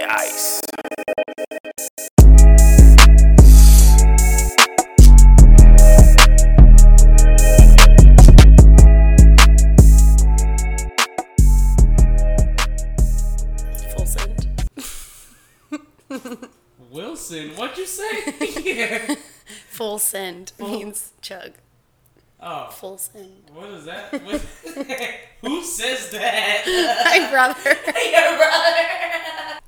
DJ Ice. Full send. Wilson, what'd you say? yeah. Full send means chug. Oh, Full send. what is that? What- Who says that? My brother. Your brother.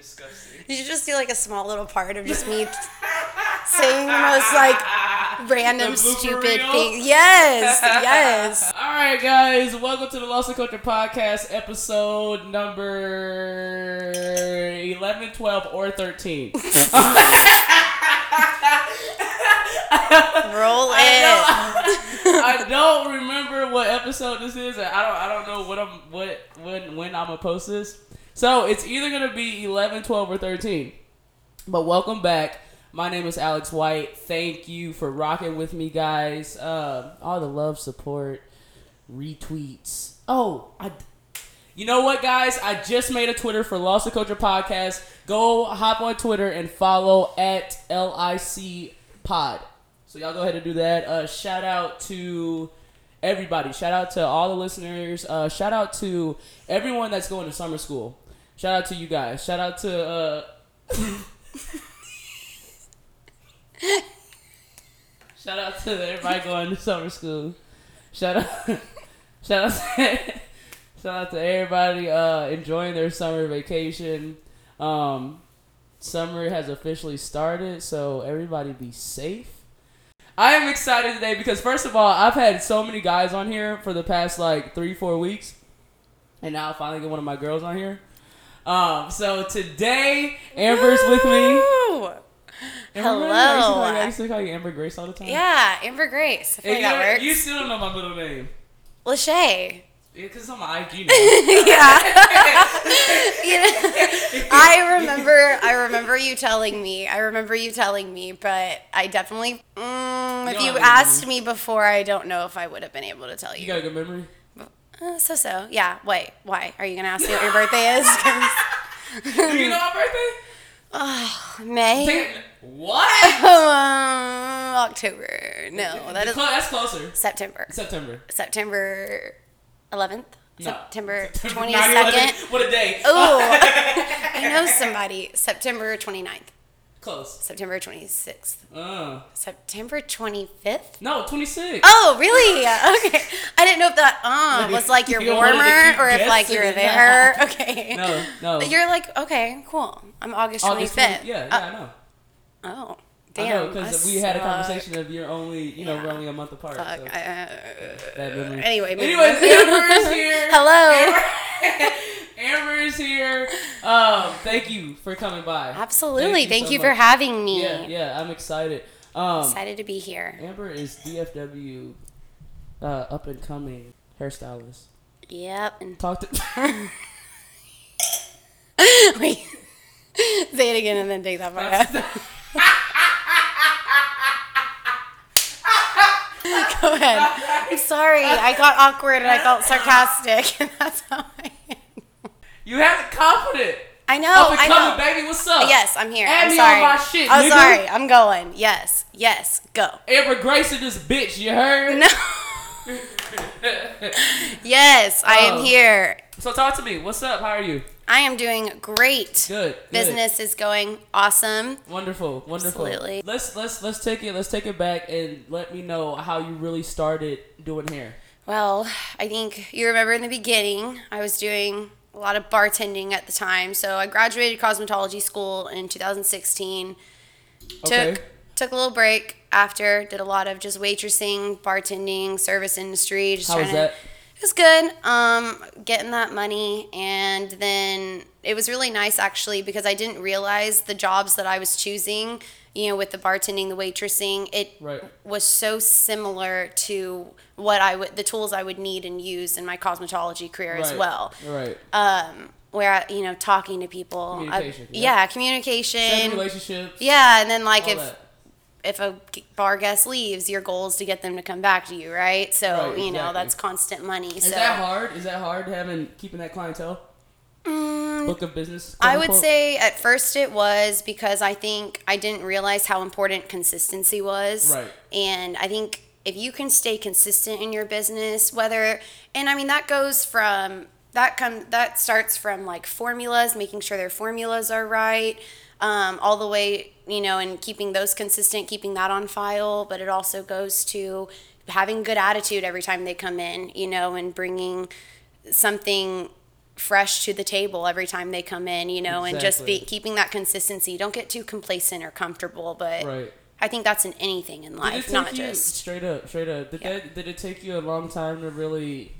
Disgusting. You should just do like a small little part of just me saying the most like random stupid reel? thing. Yes, yes. All right, guys, welcome to the Lost in Culture Podcast, episode number 11, 12, or 13. Roll I it. I don't remember what episode this is. and I don't. I don't know what I'm. What when when I'm gonna post this. So it's either gonna be 11, 12, or 13. But welcome back. My name is Alex White. Thank you for rocking with me, guys. Uh, all the love, support, retweets. Oh, I. You know what, guys? I just made a Twitter for Lost in Culture Podcast. Go hop on Twitter and follow at LIC Pod. So y'all go ahead and do that. Uh, shout out to everybody. Shout out to all the listeners. Uh, shout out to everyone that's going to summer school. Shout out to you guys. Shout out to. Uh, shout out to everybody going to summer school. Shout out. Shout out. To, shout out to everybody uh, enjoying their summer vacation. Um, summer has officially started, so everybody be safe. I am excited today because first of all, I've had so many guys on here for the past like three, four weeks, and now I finally get one of my girls on here. Um, so today, Amber's with me. Amber, Hello. I used to call you- I used to call you Amber Grace all the time. Yeah, Amber Grace. I feel like you, that works. you still don't know my middle name. Lachey. Because my IG yeah. You know, I remember. I remember you telling me. I remember you telling me, but I definitely. Mm, if you asked me before, I don't know if I would have been able to tell you you. got a good memory? Uh, so so. Yeah. Wait. Why are you gonna ask me what your birthday is? Do you know my birthday? Oh, May. What? Um, October. No, that is That's closer. September. September. September 11th. No. September September 22nd. What a day. Oh, I know somebody. September 29th. Close. September 26th. Uh, September 25th? no, 26th. Oh, really? Okay. I didn't know if that uh was like you're You warmer or if like you're there. Okay. No, no. You're like, okay, cool. I'm August 25th. August 20 yeah, yeah, I know. Oh, I know, damn. because we had a conversation of you're only, you know, Yeah. we're only a month apart. So I, uh, memory. anyway, Anyways, is here. Hello. Amber here. Um, thank you for coming by. Absolutely. Thank so you, for having me. Yeah, yeah, I'm excited. Um, Excited to be here. Amber is DFW, uh, up and coming hairstylist. Yep. And Talk to. wait. Say it again and then take that part out. Go ahead. I'm sorry. I got awkward and I felt sarcastic, and that's how I. you have it confident. I know. up and I coming, know. baby. What's up? Yes, I'm here. Add I'm me sorry. on my shit, I'm nigga. sorry. I'm going. Yes. Yes. Go. Amber Grace in this bitch. You heard? No. yes, I am Oh. here. So talk to me. What's up? How are you? I am doing great. Good. good. Business is going awesome. Wonderful, wonderful. Absolutely. Let's let's let's take it. Let's take it back and let me know how you really started doing hair. Well, I think you remember in the beginning, I was doing a lot of bartending at the time. So I graduated cosmetology school in 2016. Okay. Took took a little break after, did a lot of just waitressing, bartending, service industry. Just How was to, that? It was good. Um, getting that money, and then it was really nice actually because I didn't realize the jobs that I was choosing. You know, with the bartending, the waitressing, it Right. was so similar to what I would, the tools I would need and use in my cosmetology career as well. Right. Um, where you know, talking to people, I- Communication, yeah. yeah, Setting communication, relationships. yeah, and then like if that. if a bar guest leaves, your goal is to get them to come back to you, right? So Right, you know that's constant money. Is so that hard? Is that hard having keeping that clientele? Mm, book of business. I would unquote? say at first it was because I think I didn't realize how important consistency was. Right. And I think if you can stay consistent in your business, whether and I mean that goes from that come that starts from like formulas, making sure their formulas are right, um, all the way you know, and keeping those consistent, keeping that on file. But it also goes to having good attitude every time they come in, you know, and bringing something fresh to the table every time they come in, you know, and just be keeping that consistency. Don't get too complacent or comfortable, but Right. I think that's in anything in life, not you just straight up, straight up? Did Yeah. that? Did it take you a long time to really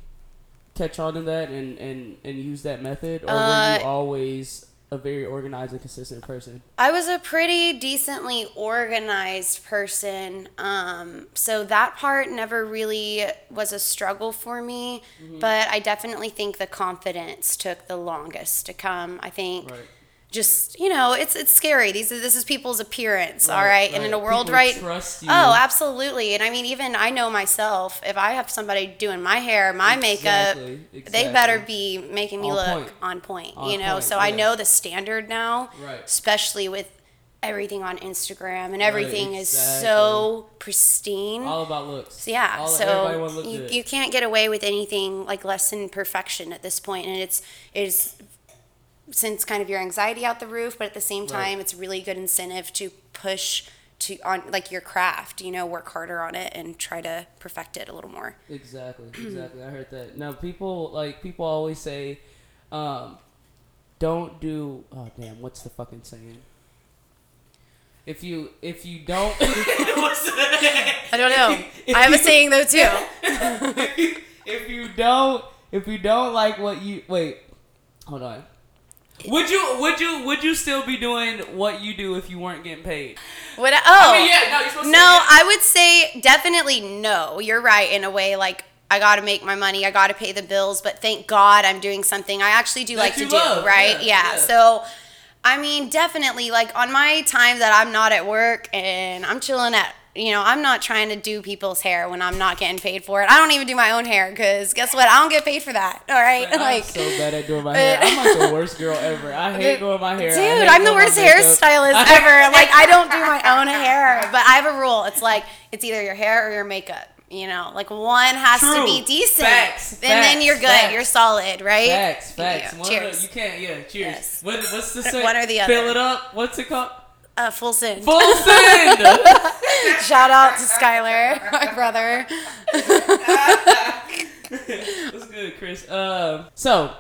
catch on to that and and and use that method, or were Uh, you always a very organized and consistent person? I was a pretty decently organized person. Um, so that part never really was a struggle for me. Mm-hmm. But I definitely think the confidence took the longest to come. I think Right. Just, you know, it's it's scary. These are, this is people's appearance, all Right, right? And in a world People right trust you. Oh, absolutely. And I mean even I know myself, if I have somebody doing my hair, my makeup, Exactly, they better be making me On look point. on point, On you know. point, so I know the standard now, Right. especially with everything on Instagram and everything is exactly. so pristine. All about looks. So, yeah, All, so you, you can't get away with anything like less than perfection at this point, and it's it's since kind of your anxiety out the roof, but at the same Right. time, it's really good incentive to push to on like your craft. You know, work harder on it and try to perfect it a little more. Exactly, exactly. I heard that. Now people like people always say, um, "Don't do." Oh damn! What's the fucking saying? If you if you don't, what's the, I don't know. I have a saying though too. if you don't if you don't like what you wait, hold on. Would you would you would you still be doing what you do if you weren't getting paid? What? I, oh, mean, yeah, no, you're supposed no. yeah. I would say definitely no. You're right in a way. Like I got to make my money. I got to pay the bills. But thank God I'm doing something I actually do That like to you do. Right? yeah, Yeah, yeah. So. I mean, definitely, like on my time that I'm not at work and I'm chilling at, you know, I'm not trying to do people's hair when I'm not getting paid for it. I don't even do my own hair because guess what? I don't get paid for that. All right, I'm like, so bad at doing my hair. I'm like the worst girl ever. I hate doing my hair. Dude, I'm the worst hairstylist ever. Like I don't do my own hair, but I have a rule. It's like it's either your hair or your makeup. You know, like one has True. to be decent, Facts, and then you're good. facts. You're solid, right? Facts, facts. Yeah, cheers. The, you can't. Yeah. Cheers. Yes. What, what's the say? One or the other. Fill it up. What's it called? Uh, full. Full send. Shout out to Skylar, my brother. What's good, Chris? Um, so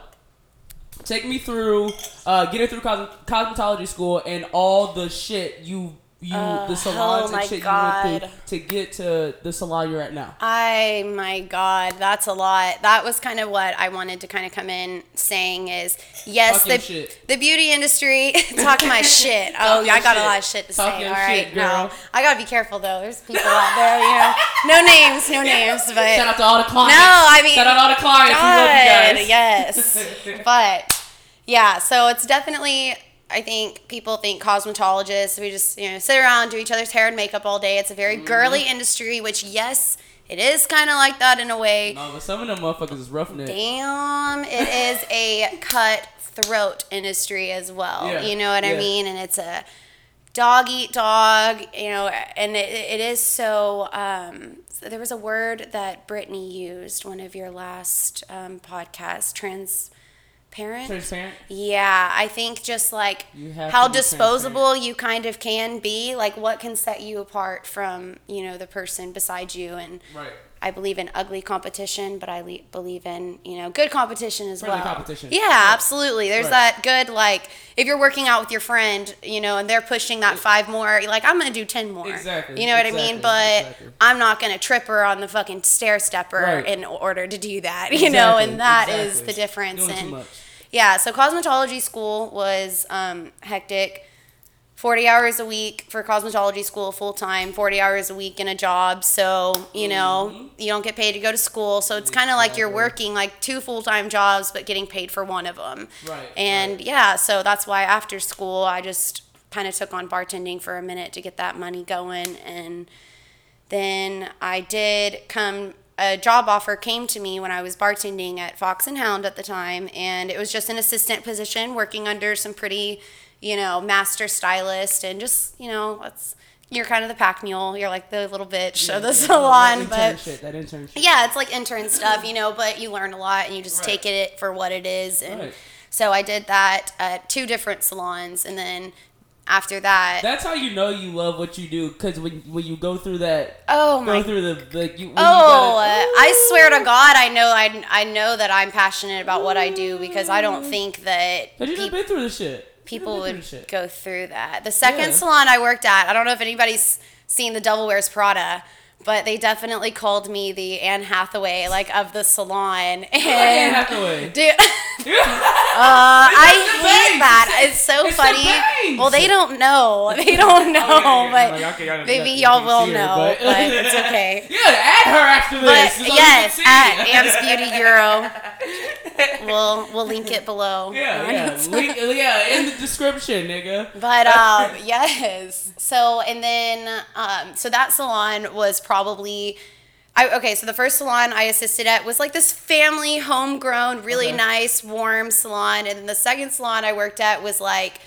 take me through uh, getting through cos- cosmetology school and all the shit you you the salons oh and shit you went through to get to the salon you're at now. I my God, that's a lot. That was kind of what I wanted to kind of come in saying is yes, the shit. the beauty industry talk my shit. Oh, your I got a lot of shit to say. All right, shit, no, girl. I gotta be careful though. There's people out there, you know, no names, no names, but Shout out to all the clients. No, I mean, shout out all the clients. we love you guys. yes. but yeah, so it's definitely. I think people think cosmetologists. We just you know sit around, do each other's hair and makeup all day. It's a very Mm-hmm. girly industry, which yes, it is kind of like that in a way. No, but some of them motherfuckers is roughing it. Damn, it is a cutthroat industry as well. Yeah, You know what I mean? And it's a dog eat dog, you know, and it, it is so. Um, there was a word that Brittany used one of your last um, podcasts, transparent. Transparent. Yeah, I think just like how disposable you kind of can be, like what can set you apart from, you know, the person beside you and Right. I believe in ugly competition, but I le- believe in you know good competition as Friendly well. competition. Yeah, Right. absolutely. There's Right. that good like if you're working out with your friend, you know, and they're pushing that five more, you're like I'm gonna do ten more. Exactly, You know what I mean? But exactly. I'm not gonna trip her on the fucking stair stepper Right. in order to do that. You know, and that is exactly. the difference. Doing too and much. yeah, so cosmetology school was um, hectic. 40 hours a week for cosmetology school full time, 40 hours a week in a job. So, you know, you don't get paid to go to school. So it's kind of like you're Mm-hmm. Working like two full time jobs, but getting paid for one of them. Right, And right. yeah, so that's why after school, I just kind of took on bartending for a minute to get that money going. And then I did come a job offer came to me when I was bartending at Fox and Hound at the time, and it was just an assistant position working under some pretty, you know, master stylist, and just you know, you're kind of the pack mule. You're like the little bitch of the salon, that but that internship. yeah, it's like intern stuff, you know, but you learn a lot and you just Right. take it for what it is. And Right. so I did that at two different salons, and then after that, That's how you know you love what you do, because when when you go through that, oh my, go through the like you. Oh, gotta- uh, I swear to God, I know I, I know that I'm passionate about what I do because I don't think that Cause you just peop- been through the shit. People would through the shit. go through that. The second Yeah. salon I worked at, I don't know if anybody's seen The Devil Wears Prada, but they definitely called me the Anne Hathaway like of the salon. And Anne Hathaway. Dude, uh, I hate that. It's so It's funny. bangs. Well, they don't know. They don't know, Oh, yeah, yeah, but like, okay, y'all- maybe y'all- will can't see her, know. but- But, it's okay. Yeah, add her after this. But so yes, at Am's Beauty Euro, we'll we'll link it below. Yeah, yeah, link, yeah, in the description, nigga. But um, yes. So and then um, so that salon was probably. I, okay, so the first salon I assisted at was like this family, homegrown, really Okay. nice, warm salon, and then the second salon I worked at was like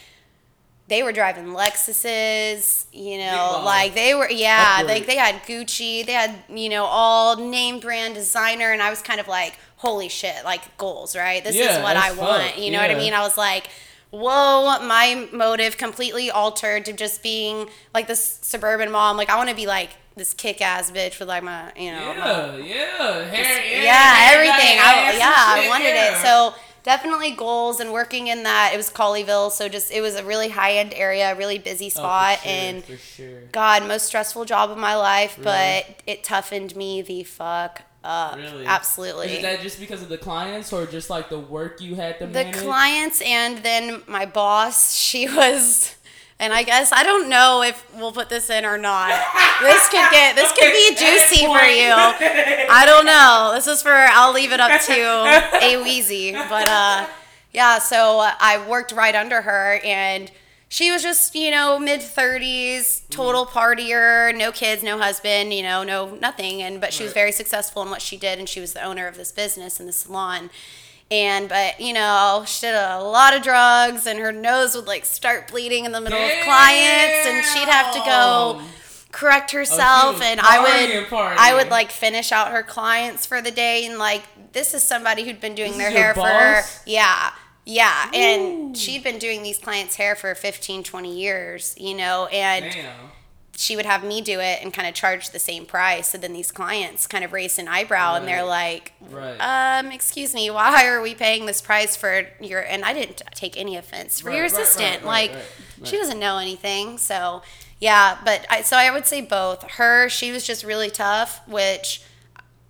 they were driving Lexuses, you know, like they were, yeah, like they had Gucci, they had, you know, all name brand designer, and I was kind of like, holy shit, like goals, right? This Yeah, is what I want, you know what I mean? I was like, whoa, my motive completely altered to just being like this suburban mom. Like, I want to be like this kick ass bitch with like my, you know, my- Yeah, yeah, hair, yeah, yeah, everything. I, yeah, I wanted yeah. it. So definitely goals and working in that. It was Colleyville, so just it was a really high end area, really busy Oh, spot, sure, and for sure. God, most stressful job of my life, Really? but it toughened me the fuck up. Really? Absolutely. Is that just because of the clients, or just like the work you had to the manage? clients and then my boss, she was. And I guess I don't know if we'll put this in or not. This could get this could be juicy for you. I don't know. This is for I'll leave it up to A Weezy. But uh yeah, so I worked right under her and she was just, you know, mid 30s, total partier, no kids, no husband, you know, no nothing and but she was very successful in what she did and she was the owner of this business and the salon. And but you know, she did a lot of drugs and her nose would like start bleeding in the middle of clients and she'd have to go correct oh, herself was and I would partying. I would like finish out her clients for the day and like this is somebody who'd been doing This their hair boss? for yeah yeah and she'd been doing these clients hair for 15 20 years you know and Damn. She would have me do it and kind of charge the same price. So then these clients kind of raise an eyebrow and they're like Right. um excuse me why are we paying this price for your and i didn't take any offense. For Right, your right, right, assistant right, like right, she right. doesn't know anything. So yeah but I, so i would say both. Her she was just really tough which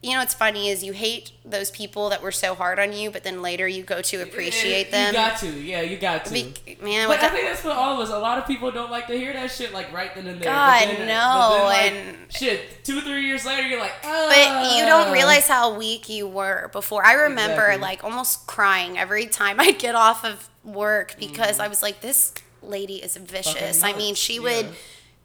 you know what's funny is you hate those people that were so hard on you but then later you go to appreciate them You got to, yeah, you got to. Be- man But I think that's for all of us. A lot of people don't like to hear that shit like right then and there. God, but then, no, like, and- shit, two three years later, you're like, ah. But you don't realize how weak you were before. I remember Exactly. like almost crying every time I'd get off of work because Mm-hmm. I was like, this lady is vicious. I mean, she yeah. would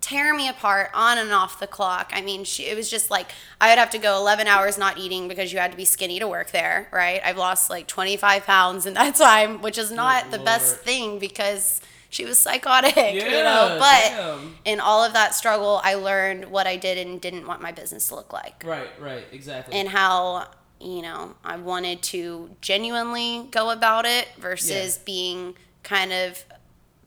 tear me apart on and off the clock. I mean, she, it was just like I would have to go 11 hours not eating because you had to be skinny to work there, right? I've lost like 25 pounds in that time, which is not the best thing because she was psychotic, you know. But damn. in all of that struggle, I learned what I did and didn't want my business to look like Right, right, exactly. and how you know I wanted to genuinely go about it versus Yeah. being kind of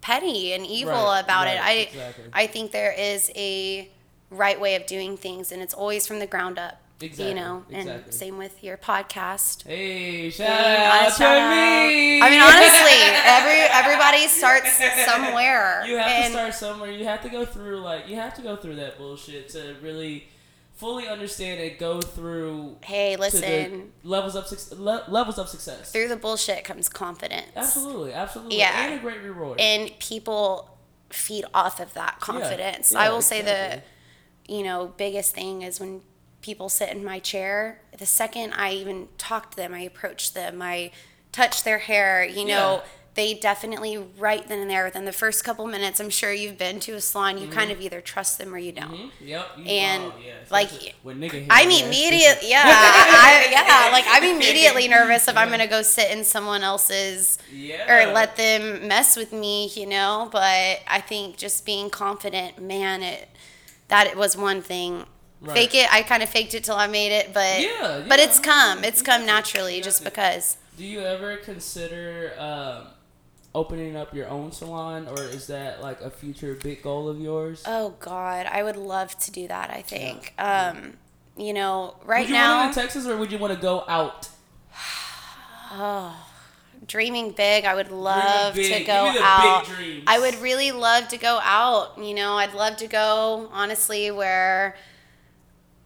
petty and evil Right, about it. I exactly. I think there is a right way of doing things and it's always from the ground up. Exactly, You know, exactly. and same with your podcast. hey, shout And out I to me. I mean, honestly, every everybody starts somewhere. You have to start somewhere. You have to go through like you have to go through that bullshit to really fully understand and go through Hey, listen. levels of le- levels of success. Through the bullshit comes confidence. Absolutely, absolutely. Yeah. and a great reward. and people feed off of that confidence. yeah, I will say the you know biggest thing is when people sit in my chair. The second I even talk to them, I approach them, I touch their hair. You know, Yeah. They definitely right then and there within the first couple minutes. I'm sure you've been to a salon. You kind of either trust them or you don't. Mhm, Yep. you- And, yeah, like, when nigga hair, I'm yeah, immediate, it's- yeah, I, yeah. Like I'm immediately nervous if I'm gonna go sit in someone else's Yeah. or let them mess with me, you know. But I think just being confident, man, it that it was one thing. Right. Fake it, I kind of faked it till I made it, but Yeah, but it's come, it's come naturally just because. Do you ever consider um, opening up your own salon, or is that like a future big goal of yours? Oh God, I would love to do that. I think, um, you know, right you now, in Texas, or would you want to go out? dreaming big. I would love to go me the big out. I would really love to go out. You know, I'd love to go honestly where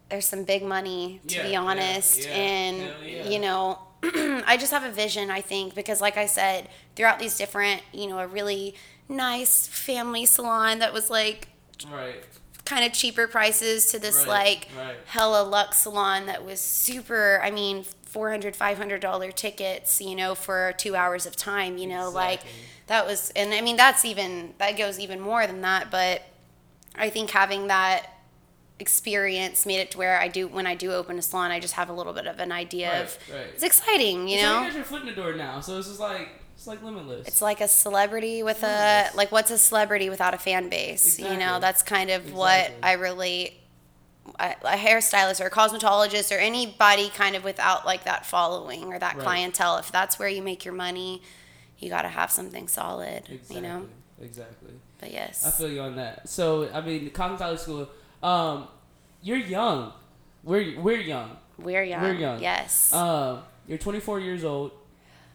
there's some big money to Yeah, be honest, yeah. and yeah. you know. I just have a vision, I think, because like I said, throughout these different, you know, a really nice family salon that was like Right. kind of cheaper prices to this Right, like right. hella luxe salon that was super i mean 400 500 dollar tickets you know for two hours of time you know like that was and i mean that's even that goes even more than that but i think having that experience made it to where i do when i do open a salon i just have a little bit of an idea Right, of right. it's exciting you know you got your foot in the door now, so it's just like it's like limitless. it's like a celebrity with a like what's a celebrity without a fan base you know that's kind of what i relate a, a hairstylist or a cosmetologist or anybody kind of without like that following or that Right. clientele if that's where you make your money you got to have something solid exactly. you know Exactly. but yes, I feel you on that. So I mean, the cosmetology school. Um, you're young. We're we're young. we're young We're young. yes. Um, you're 24 years old,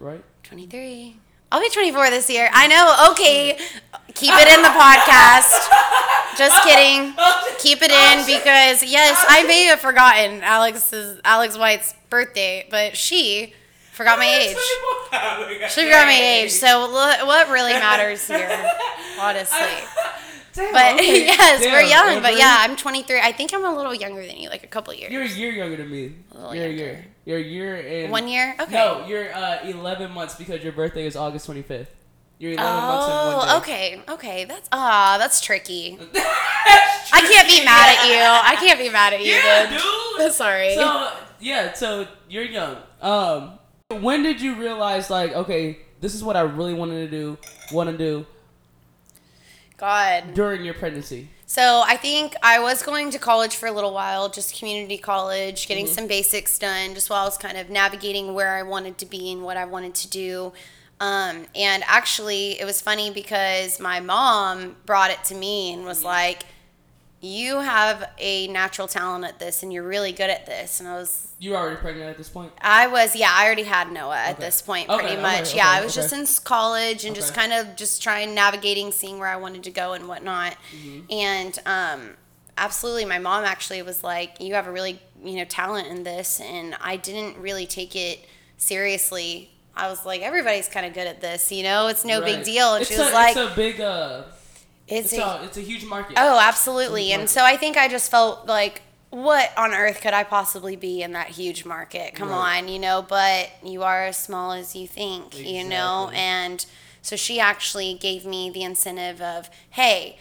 right? 23 i'll be 24 this year. I know. Okay. Keep it in the podcast. Just kidding. Keep it in because yes i may have forgotten alex's alex white's birthday but she forgot my age. She forgot my age. So what really matters here honestly Damn, but okay. yes Damn, we're young but yeah i'm 23 i think i'm a little younger than you like a couple years You're a year younger than me. little You're a year. You're a year and one year okay No, you're uh, 11 months because your birthday is August 25th. You're 11 months and one day. Oh, okay, okay. That's ah, that's tricky. I can't be mad at you. I can't be mad at you, Yeah, dude. dude. Sorry. So yeah, so you're young. Um, when did you realize like, okay, this is what I really wanted to do, want to do God. during your pregnancy? So I think I was going to college for a little while, just community college, getting Mm-hmm. some basics done, just while I was kind of navigating where I wanted to be and what I wanted to do. Um, and actually, it was funny because my mom brought it to me and Mm-hmm. was like, "You have a natural talent at this, and you're really good at this." And I was You were already pregnant at this point. I was, yeah, I already had Noah at this point, Okay, pretty okay, much. okay, yeah, I was okay. just in college and just kind of just trying navigating, seeing where I wanted to go and whatnot. Mm-hmm. And um, absolutely, my mom actually was like, "You have a really, you know, talent in this," and I didn't really take it seriously. I was like, everybody's kind of good at this, you know. It's no big deal. And it's she was a, like, it's a big uh, "It's, it's a, a, it's a huge market. Oh, absolutely. Huge And so I think I just felt like, what on earth could I possibly be in that huge market? Come Right. on, you know, but you are as small as you think, you know? And so she actually gave me the incentive of, hey,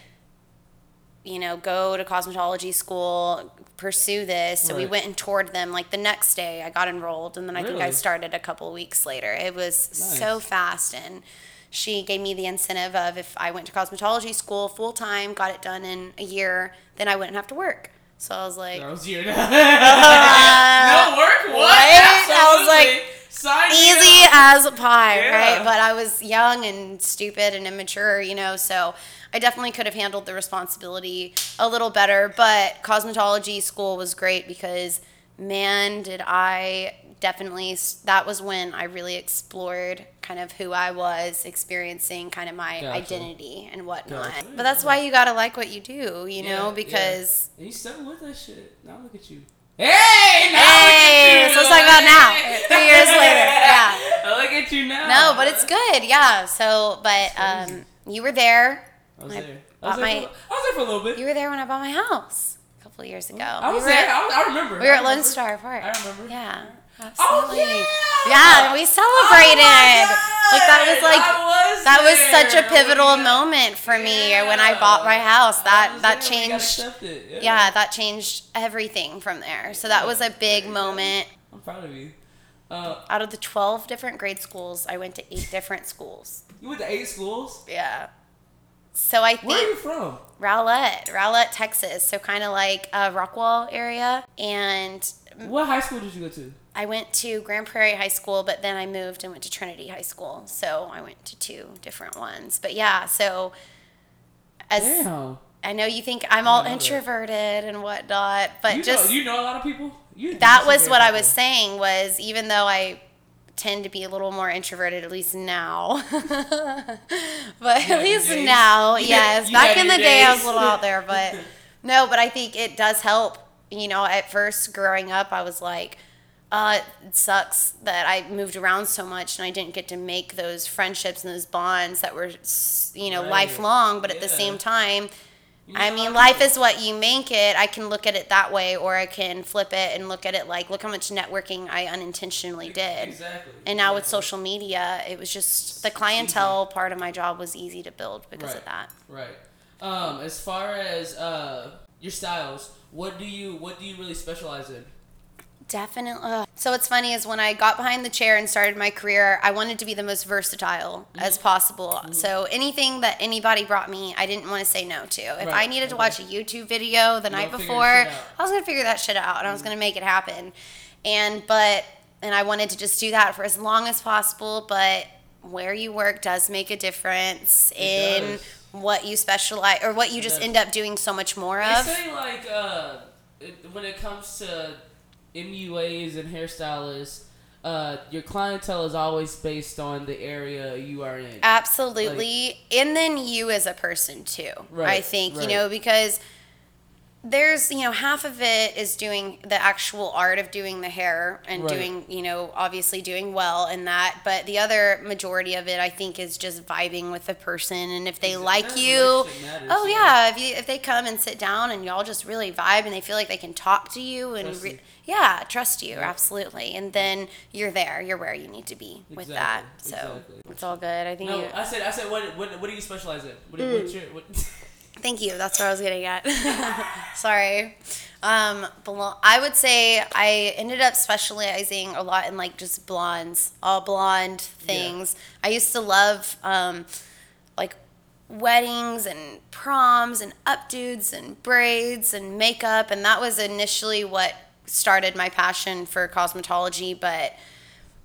you know, go to cosmetology school, pursue this. So we went and toured them. Like the next day, I got enrolled, and then I think I started a couple weeks later. It was so fast, and she gave me the incentive of if I went to cosmetology school full time, got it done in a year, then I wouldn't have to work. So I was like, That was your no uh, work. What? what? I was like, Sign easy as a pie, Yeah. right? But I was young and stupid and immature, you know, so I definitely could have handled the responsibility a little better. But cosmetology school was great because, man, did I definitely, that was when I really explored kind of who I was, experiencing kind of my Gotcha. identity and whatnot. Gotcha. But that's why you gotta like what you do, you Yeah, know, because. And you still with that shit. Now look at you. Hey, now Hey, look at you. so let's talk about now. Three years later, yeah. I look at you now. No, but it's good, yeah. So, but um, you were there. I was there. I was there, my- for, I was there for a little bit. You were there when I bought my house a couple of years ago. I was we were, there. I, I remember. We were at Lone. Star Park. I remember. Yeah. Absolutely. Oh, yeah. we celebrated. Oh like that was like was that was such a pivotal Yeah. moment for me when I bought my house. That that there. We got changed. Yeah. yeah, that changed everything from there. So that was a big Yeah. moment. I'm proud of you. Uh, Out of the 12 different grade schools, I went to eight different schools. you went to eight schools. Yeah. So I think. Where are you from? Rowlett, Rowlett, Texas. So kind of like uh, Rockwall area. And What high school did you go to? I went to Grand Prairie High School, but then I moved and went to Trinity High School. So I went to two different ones. But yeah, so as. I know you think I'm all I know that. introverted and whatnot, but you just know, you know a lot of people. You that was what I was saying was even though I tend to be a little more introverted at least now but at least now yes back in the day I was a little out there but no but I think it does help you know at first growing up I was like uh, it sucks that I moved around so much and I didn't get to make those friendships and those bonds that were, you know, Right. lifelong. But at the same time, You I mean, life is what you make it. I can look at it that way, or I can flip it and look at it like, look how much networking I unintentionally did. Exactly. And now with social media, it was just the clientele part of my job was easy to build because of that. Right. Um, as far as uh, your styles, what do you what do you really specialize in? Definitely. ugh. So what's funny is when I got behind the chair and started my career, I wanted to be the most versatile as Mm-hmm. possible. So anything that anybody brought me, I didn't want to say no to. If I needed to okay. watch a YouTube video the night gonna before. I was gonna figure that shit out and I was gonna make it happen. And but and I wanted to just do that for as long as possible. But where you work does make a difference It in does. what you specialize or what you It just does. end up doing so much more of. Of. say like uh, it, when it comes to MUAs and hairstylists, uh, your clientele is always based on the area you are in. Absolutely. and then you as a person too. Right, I think, right. you know, because there's, you know, half of it is doing the actual art of doing the hair and Right. doing, you know, obviously doing well in that. But the other majority of it, I think, is just vibing with the person. And if they Exactly. like you, matters, oh, yeah. yeah. If, you, if they come and sit down and y'all just really vibe and they feel like they can talk to you and, Trust re- you. yeah, trust you, absolutely. And then you're there, you're where you need to be with that. So exactly. it's all good. I think No, you, I said I said what what, what do you specialize in? What, Mm. what's your what, Thank you. That's what I was getting at. Sorry. Um, I would say I ended up specializing a lot in like just blondes, all blonde things. I used to love um, like weddings and proms and updos and braids and makeup, and that was initially what started my passion for cosmetology. But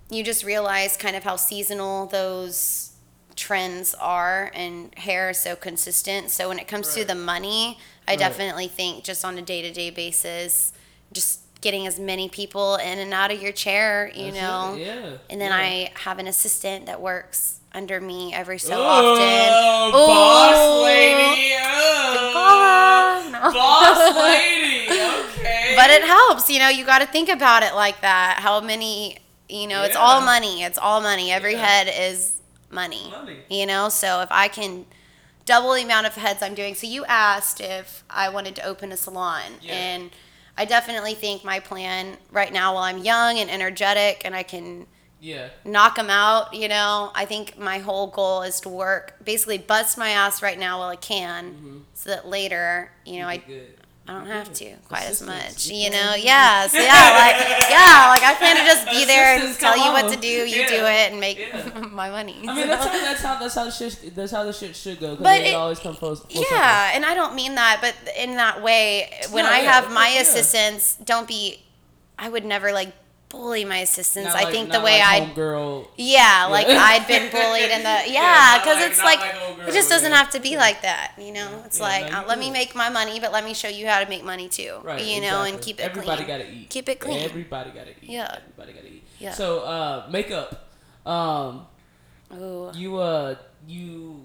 you just realize kind of how seasonal those trends are and hair is so consistent so when it comes to the money i Right. definitely think just on a day-to-day basis just getting as many people in and out of your chair you That's it, know yeah. and then yeah. i have an assistant that works under me every so oh, often boss Ooh. lady. Oh, No. boss lady. Okay. but it helps you know you got to think about it like that how many you know it's all money it's all money every Yeah. head is money Money. you know so if i can double the amount of heads i'm doing so you asked if i wanted to open a salon Yeah. and i definitely think my plan right now while i'm young and energetic and i can yeah. knock them out you know i think my whole goal is to work basically bust my ass right now while i can so that later you know i Mm-hmm. Good. I don't have to quite as much, You know. Yeah, so yeah, like yeah, like I plan to just be there and tell you what to do. You Yeah. do it and make Yeah. my money. I mean, that's how that's how that's how the shit that's how the shit should go. But it, it- always comes full, full circle. yeah, and I don't mean that, but in that way, when No, I yeah, have my assistants, don't be. I would never like bully my assistants. Not I think the way like I homegirl. yeah, like I'd been bullied in the Yeah, yeah, because like- it's like, like it just doesn't have to be like that, you know. It's Yeah, like no, uh, let me make my money, but let me show you how to make money too, Right. you know, and keep it clean. Everybody clean. gotta eat. Keep it clean. Everybody gotta eat. Yeah. Everybody gotta eat. Yeah. So, uh, makeup. Um, Ooh. you uh, you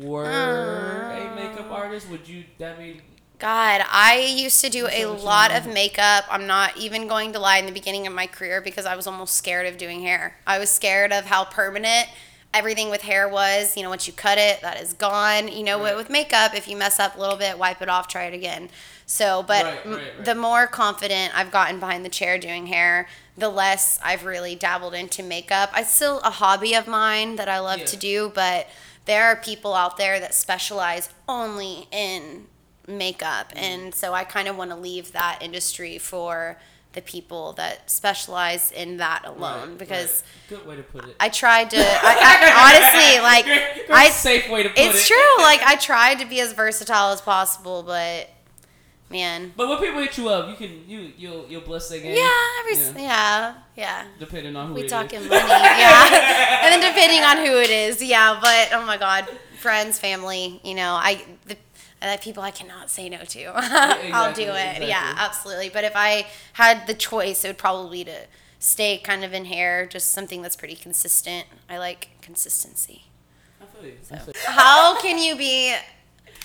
were a makeup artist. Would you? That mean God, I used to do a lot of makeup. I'm not even going to lie in the beginning of my career because I was almost scared of doing hair. I was scared of how permanent everything with hair was. You know, once you cut it, that is gone. You know, Right. with makeup, if you mess up a little bit, wipe it off, try it again. So, but Right, right, the more confident I've gotten behind the chair doing hair, the less I've really dabbled into makeup. It's still a hobby of mine that I love to do, but there are people out there that specialize only in makeup. Mm-hmm. And so I kind of want to leave that industry for the people that specialize in that alone Right, because right. good way to put it. I tried to, I, I honestly, like, I, safe way to put it's it. It's true. Like, I tried to be as versatile as possible, but man. But when people hit you up, you can you you'll you'll bless their game. Yeah, every, yeah, yeah. Depending on who We it is. talking money, yeah. and then depending on who it is, yeah. But oh my God, friends, family, you know, I the uh, people I cannot say no to. I'll do exactly, it. Yeah, absolutely. But if I had the choice, it would probably be to stay kind of in hair, just something that's pretty consistent. I like consistency. I feel you. I feel you. How can you be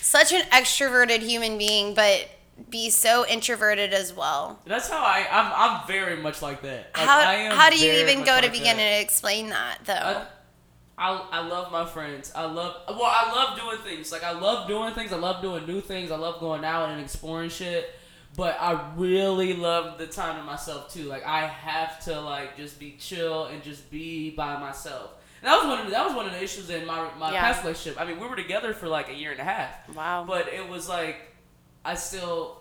such an extroverted human being, but be so introverted as well? That's how I I'm I'm very much like that. Like, How, I am how do you even go to like begin that. to explain that, though? I, I, I love my friends. I love well, I love doing things. Like I love doing things. I love doing new things. I love going out and exploring shit. But I really love the time to myself too. Like I have to like just be chill and just be by myself. And that was one of the, that was one of the issues in my my Yeah. past relationship. I mean, we were together for like a year and a half. wow. But it was like I still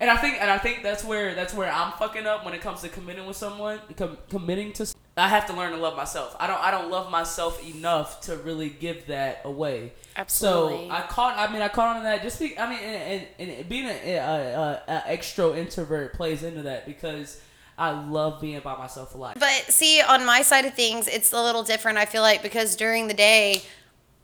and I think and I think that's where that's where I'm fucking up when it comes to committing with someone, com- committing to I have to learn to love myself. I don't I don't love myself enough to really give that away. Absolutely. So I caught I mean I caught on to that just be I mean and, and, and being an a, a, a extro introvert plays into that because I love being by myself a lot. But see, on my side of things, it's a little different. I feel like because during the day,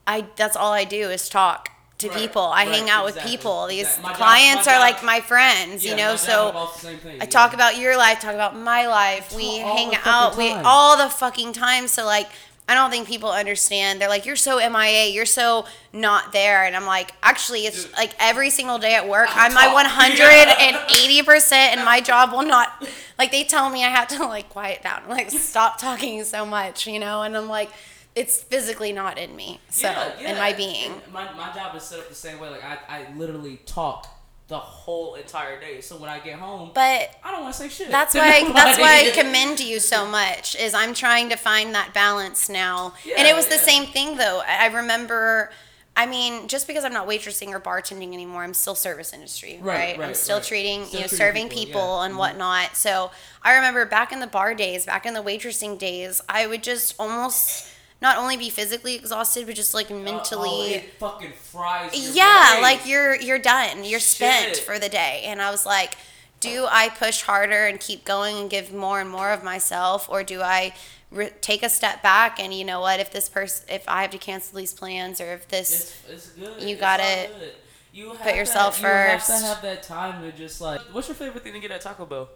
I that's all I do is talk to Right, people. I right, hang out exactly, with people. These exactly. Job- clients are job- like my friends, Yeah, you know. So involves the thing, I talk about your life, talk about my life. We hang out, we all the fucking time. So like. I don't think people understand. They're like, "You're so MIA. You're so not there." And I'm like, "Actually, it's Dude. like every single day at work, I'm I'm my 180 percent, and my job will not. Like they tell me I have to like quiet down, like stop talking so much, you know. And I'm like, it's physically not in me. So Yeah, yeah. in my being, And My, my job is set up the same way. Like I, I literally talk the whole entire day. So when I get home, but I don't want to say shit. That's why that's why I commend you so much. Is I'm trying to find that balance now, Yeah, and it was the same thing though. I I remember. I mean, just because I'm not waitressing or bartending anymore, I'm still service industry, right? Right, I'm still right. treating, Still you know, treating serving people, people, yeah. and Mhm. whatnot. So I remember back in the bar days, back in the waitressing days, I would just almost not only be physically exhausted, but just like Uh, oh, mentally. it fucking fries. yeah brain. like you're you're done you're spent for the day and i was like do i push harder and keep going and give more and more of myself or do i re- take a step back and you know what if this person if i have to cancel these plans or if this It's, it's good. You gotta all good. You have put yourself that, You have first. to have that time to just like. What's your favorite thing to get at Taco Bell?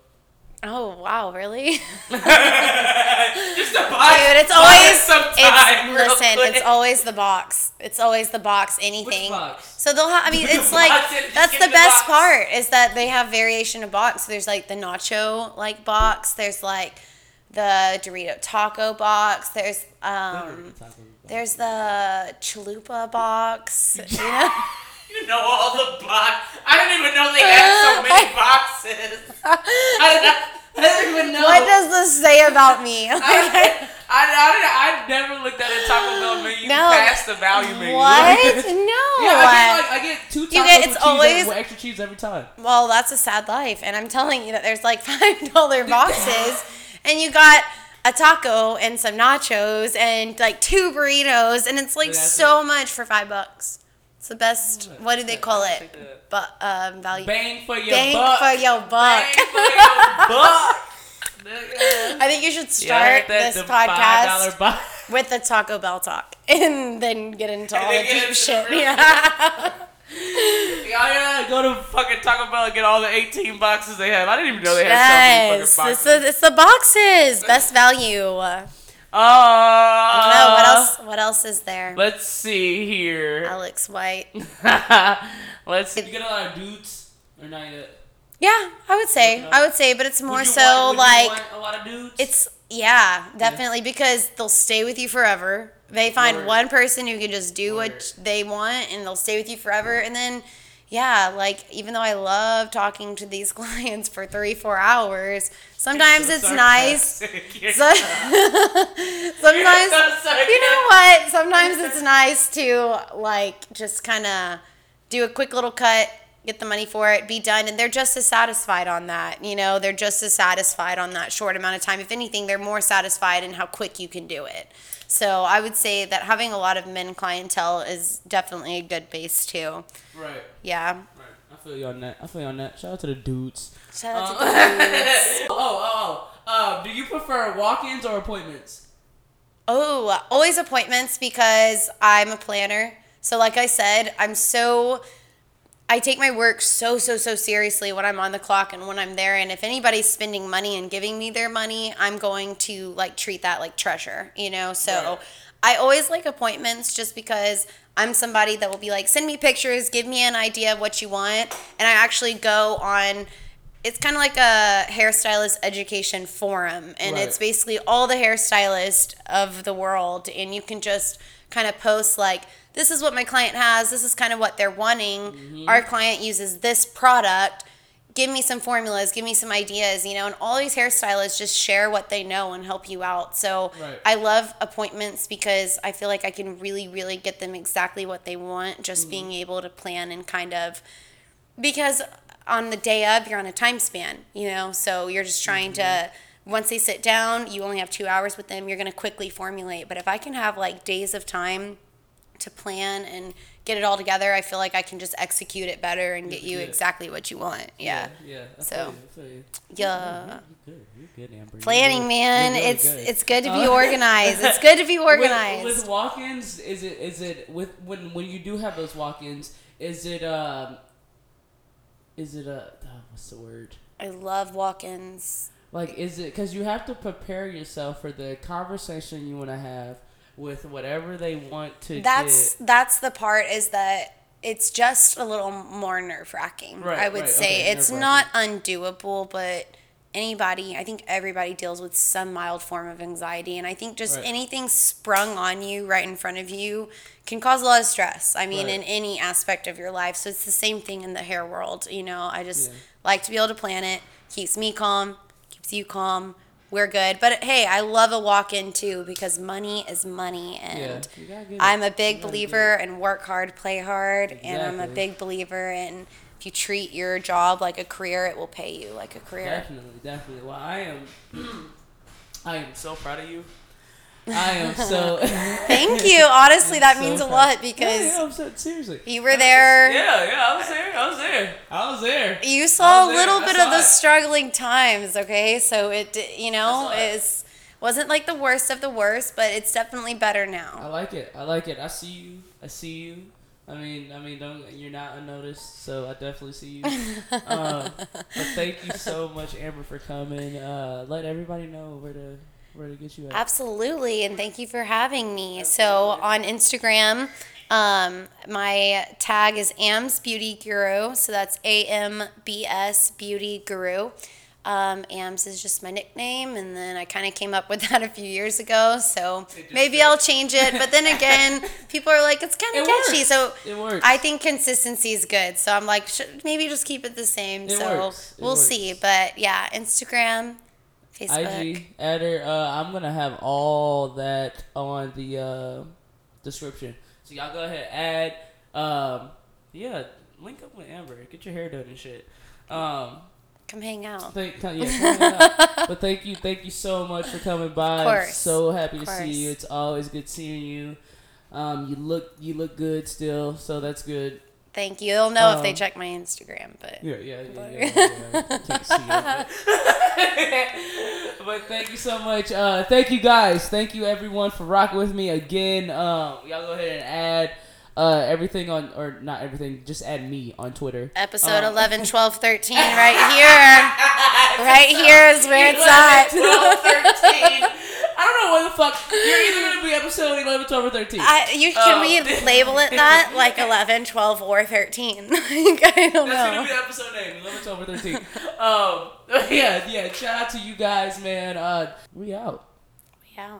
Oh wow really just a dude it's always some it's time. listen quick. it's always the box it's always the box anything box? so they'll have i mean it's like that's the me the best box. part is that they have variation of box there's like the nacho like box there's like the dorito taco box there's um there's the chalupa box you know You know all the box. I didn't even know they had so many boxes. I didn't, I didn't even know. what does this say about me I, I, I, I never looked at a Taco Bell menu No. past the value menu. what no Yeah, I get like I get two tacos get- it's always- every- extra cheese every time. Well, that's a sad life. And I'm telling you that there's like five dollar boxes and you got a taco and some nachos and like two burritos and it's like so much for five bucks. It's the best what do they call it? But um value Bang for your Bang buck. for your buck. Bang for your buck. I think you should start that, this podcast with the Taco Bell talk and then get into all the deep the shit. real Yeah. Yeah, yeah, go to fucking Taco Bell and get all the 18 boxes they have. I didn't even know they had yes, so many fucking the, boxes. it's the boxes. Best value. Uh, no, what else? What else is there? Let's see here. Alex White. let's see. You get a lot of dudes or not yet? Yeah, I would say. I would say, but it's more Would you so want- would you like want a lot of dudes. it's yeah, definitely because they'll stay with you forever. They find Word. one person who can just do Word. what they want and they'll stay with you forever and then yeah, like even though I love talking to these clients for three, four hours, sometimes So it's nice. sarcastic. You're So- sometimes, so you know what? Sometimes it's nice to like just kind of do a quick little cut, get the money for it, be done, and they're just as satisfied on that. You know, they're just as satisfied on that short amount of time. If anything, they're more satisfied in how quick you can do it. So I would say that having a lot of men clientele is definitely a good base too. Right. Yeah. Right. I feel you on that. I feel you on that. Shout out to the dudes. Shout out to Uh, the dudes. oh, oh, oh. Uh, do you prefer walk-ins or appointments? Oh, always appointments because I'm a planner. So, like I said, I'm so. I take my work so, so, so seriously when I'm on the clock and when I'm there. And if anybody's spending money and giving me their money, I'm going to like treat that like treasure, you know? So Right. I always like appointments just because I'm somebody that will be like, send me pictures, give me an idea of what you want. And I actually go on, it's kind of like a hairstylist education forum. And Right. it's basically all the hairstylists of the world. And you can just kind of post like, this is what my client has. This is kind of what they're wanting. Mm-hmm. Our client uses this product. Give me some formulas. Give me some ideas. You know, and all these hairstylists just share what they know and help you out. So Right. I love appointments because I feel like I can really, really get them exactly what they want. Just mm-hmm. being able to plan and kind of because on the day of you're on a time span you know so you're just trying to mm-hmm. once they sit down you only have two hours with them you're going to quickly formulate but if i can have like days of time to plan and get it all together i feel like i can just execute it better and get you Yeah. exactly what you want yeah Yeah. I So. you, you. yeah You're good. You're good, Amber. Planning really- man really it's good. it's good to be Uh, organized it's good to be With- organized With, walk-ins, is it is it with when when you do have those walk-ins? Is it um? Is it a oh, what's the word? i love walk-ins Like, is it because you have to prepare yourself for the conversation you want to have with whatever they want to that's get. that's the part is that it's just a little more nerve wracking. Right, I would right, say okay, it's not undoable, but anybody, I think everybody deals with some mild form of anxiety, and I think just Right. anything sprung on you right in front of you can cause a lot of stress. I mean, in any aspect of your life. So it's the same thing in the hair world. You know, I just Yeah. like to be able to plan it. Keeps me calm. Keeps you calm. We're good. But hey, I love a walk in too because money is money and Yeah, you gotta get it. I'm a big believer in work hard, play hard, and I'm a big believer in if you treat your job like a career, it will pay you like a career. Definitely, definitely. Well, I am. I am so proud of you. I am so. Thank you. Honestly, that so means a lot because yeah, I'm so, seriously. you were there. Yeah, yeah, I was there. I was there. I was there. You I saw a was there. little bit of the it. struggling times, okay? So it, you know, saw it. is wasn't like the worst of the worst, but it's definitely better now. I like it. I like it. I see you. I see you. I mean, I mean, don't you're not unnoticed, so I definitely see you. uh, but thank you so much, Amber, for coming. Uh, let everybody know where to where to get you at. Absolutely, and thank you for having me. So on Instagram, um, my tag is Ambs Beauty Guru. So that's A M B S Beauty Guru. Um, Ambs is just my nickname, and then I kind of came up with that a few years ago. So maybe. I'll change it. But then again, people are like, it's kind It of catchy. works. So It works. I think consistency is good. So I'm like, maybe just keep it the same. It so works. We'll see. But yeah, Instagram, Facebook. IG, adder. Uh, I'm gonna have all that on the uh, description. So y'all go ahead, add. Um, yeah, link up with Amber. Get your hair done and shit. Um, Come hang out. thank, yeah, come out. but thank you, thank you so much for coming by. Of I'm so happy to see you. It's always good seeing you. Um, you look, you look good still, so that's good. Thank you. They'll know if they Um, check my Instagram, but Yeah, yeah, yeah. yeah, yeah. Can't it, but, but thank you so much. Uh, thank you guys. Thank you everyone for rocking with me again. Um, y'all go ahead and add uh, everything on, or not everything, just add me on Twitter. episode Um, 11, 12, 13 right here. Right here is where it's at. 12, 13. I don't know what the fuck. You're either going to be episode 11, 12, or 13. I, you can Um, we label it that like 11, 12, or 13? Like, I don't That's gonna be the episode name, 11, 12, or 13. um, yeah, yeah. Shout out to you guys, man. Uh, we out. Yeah.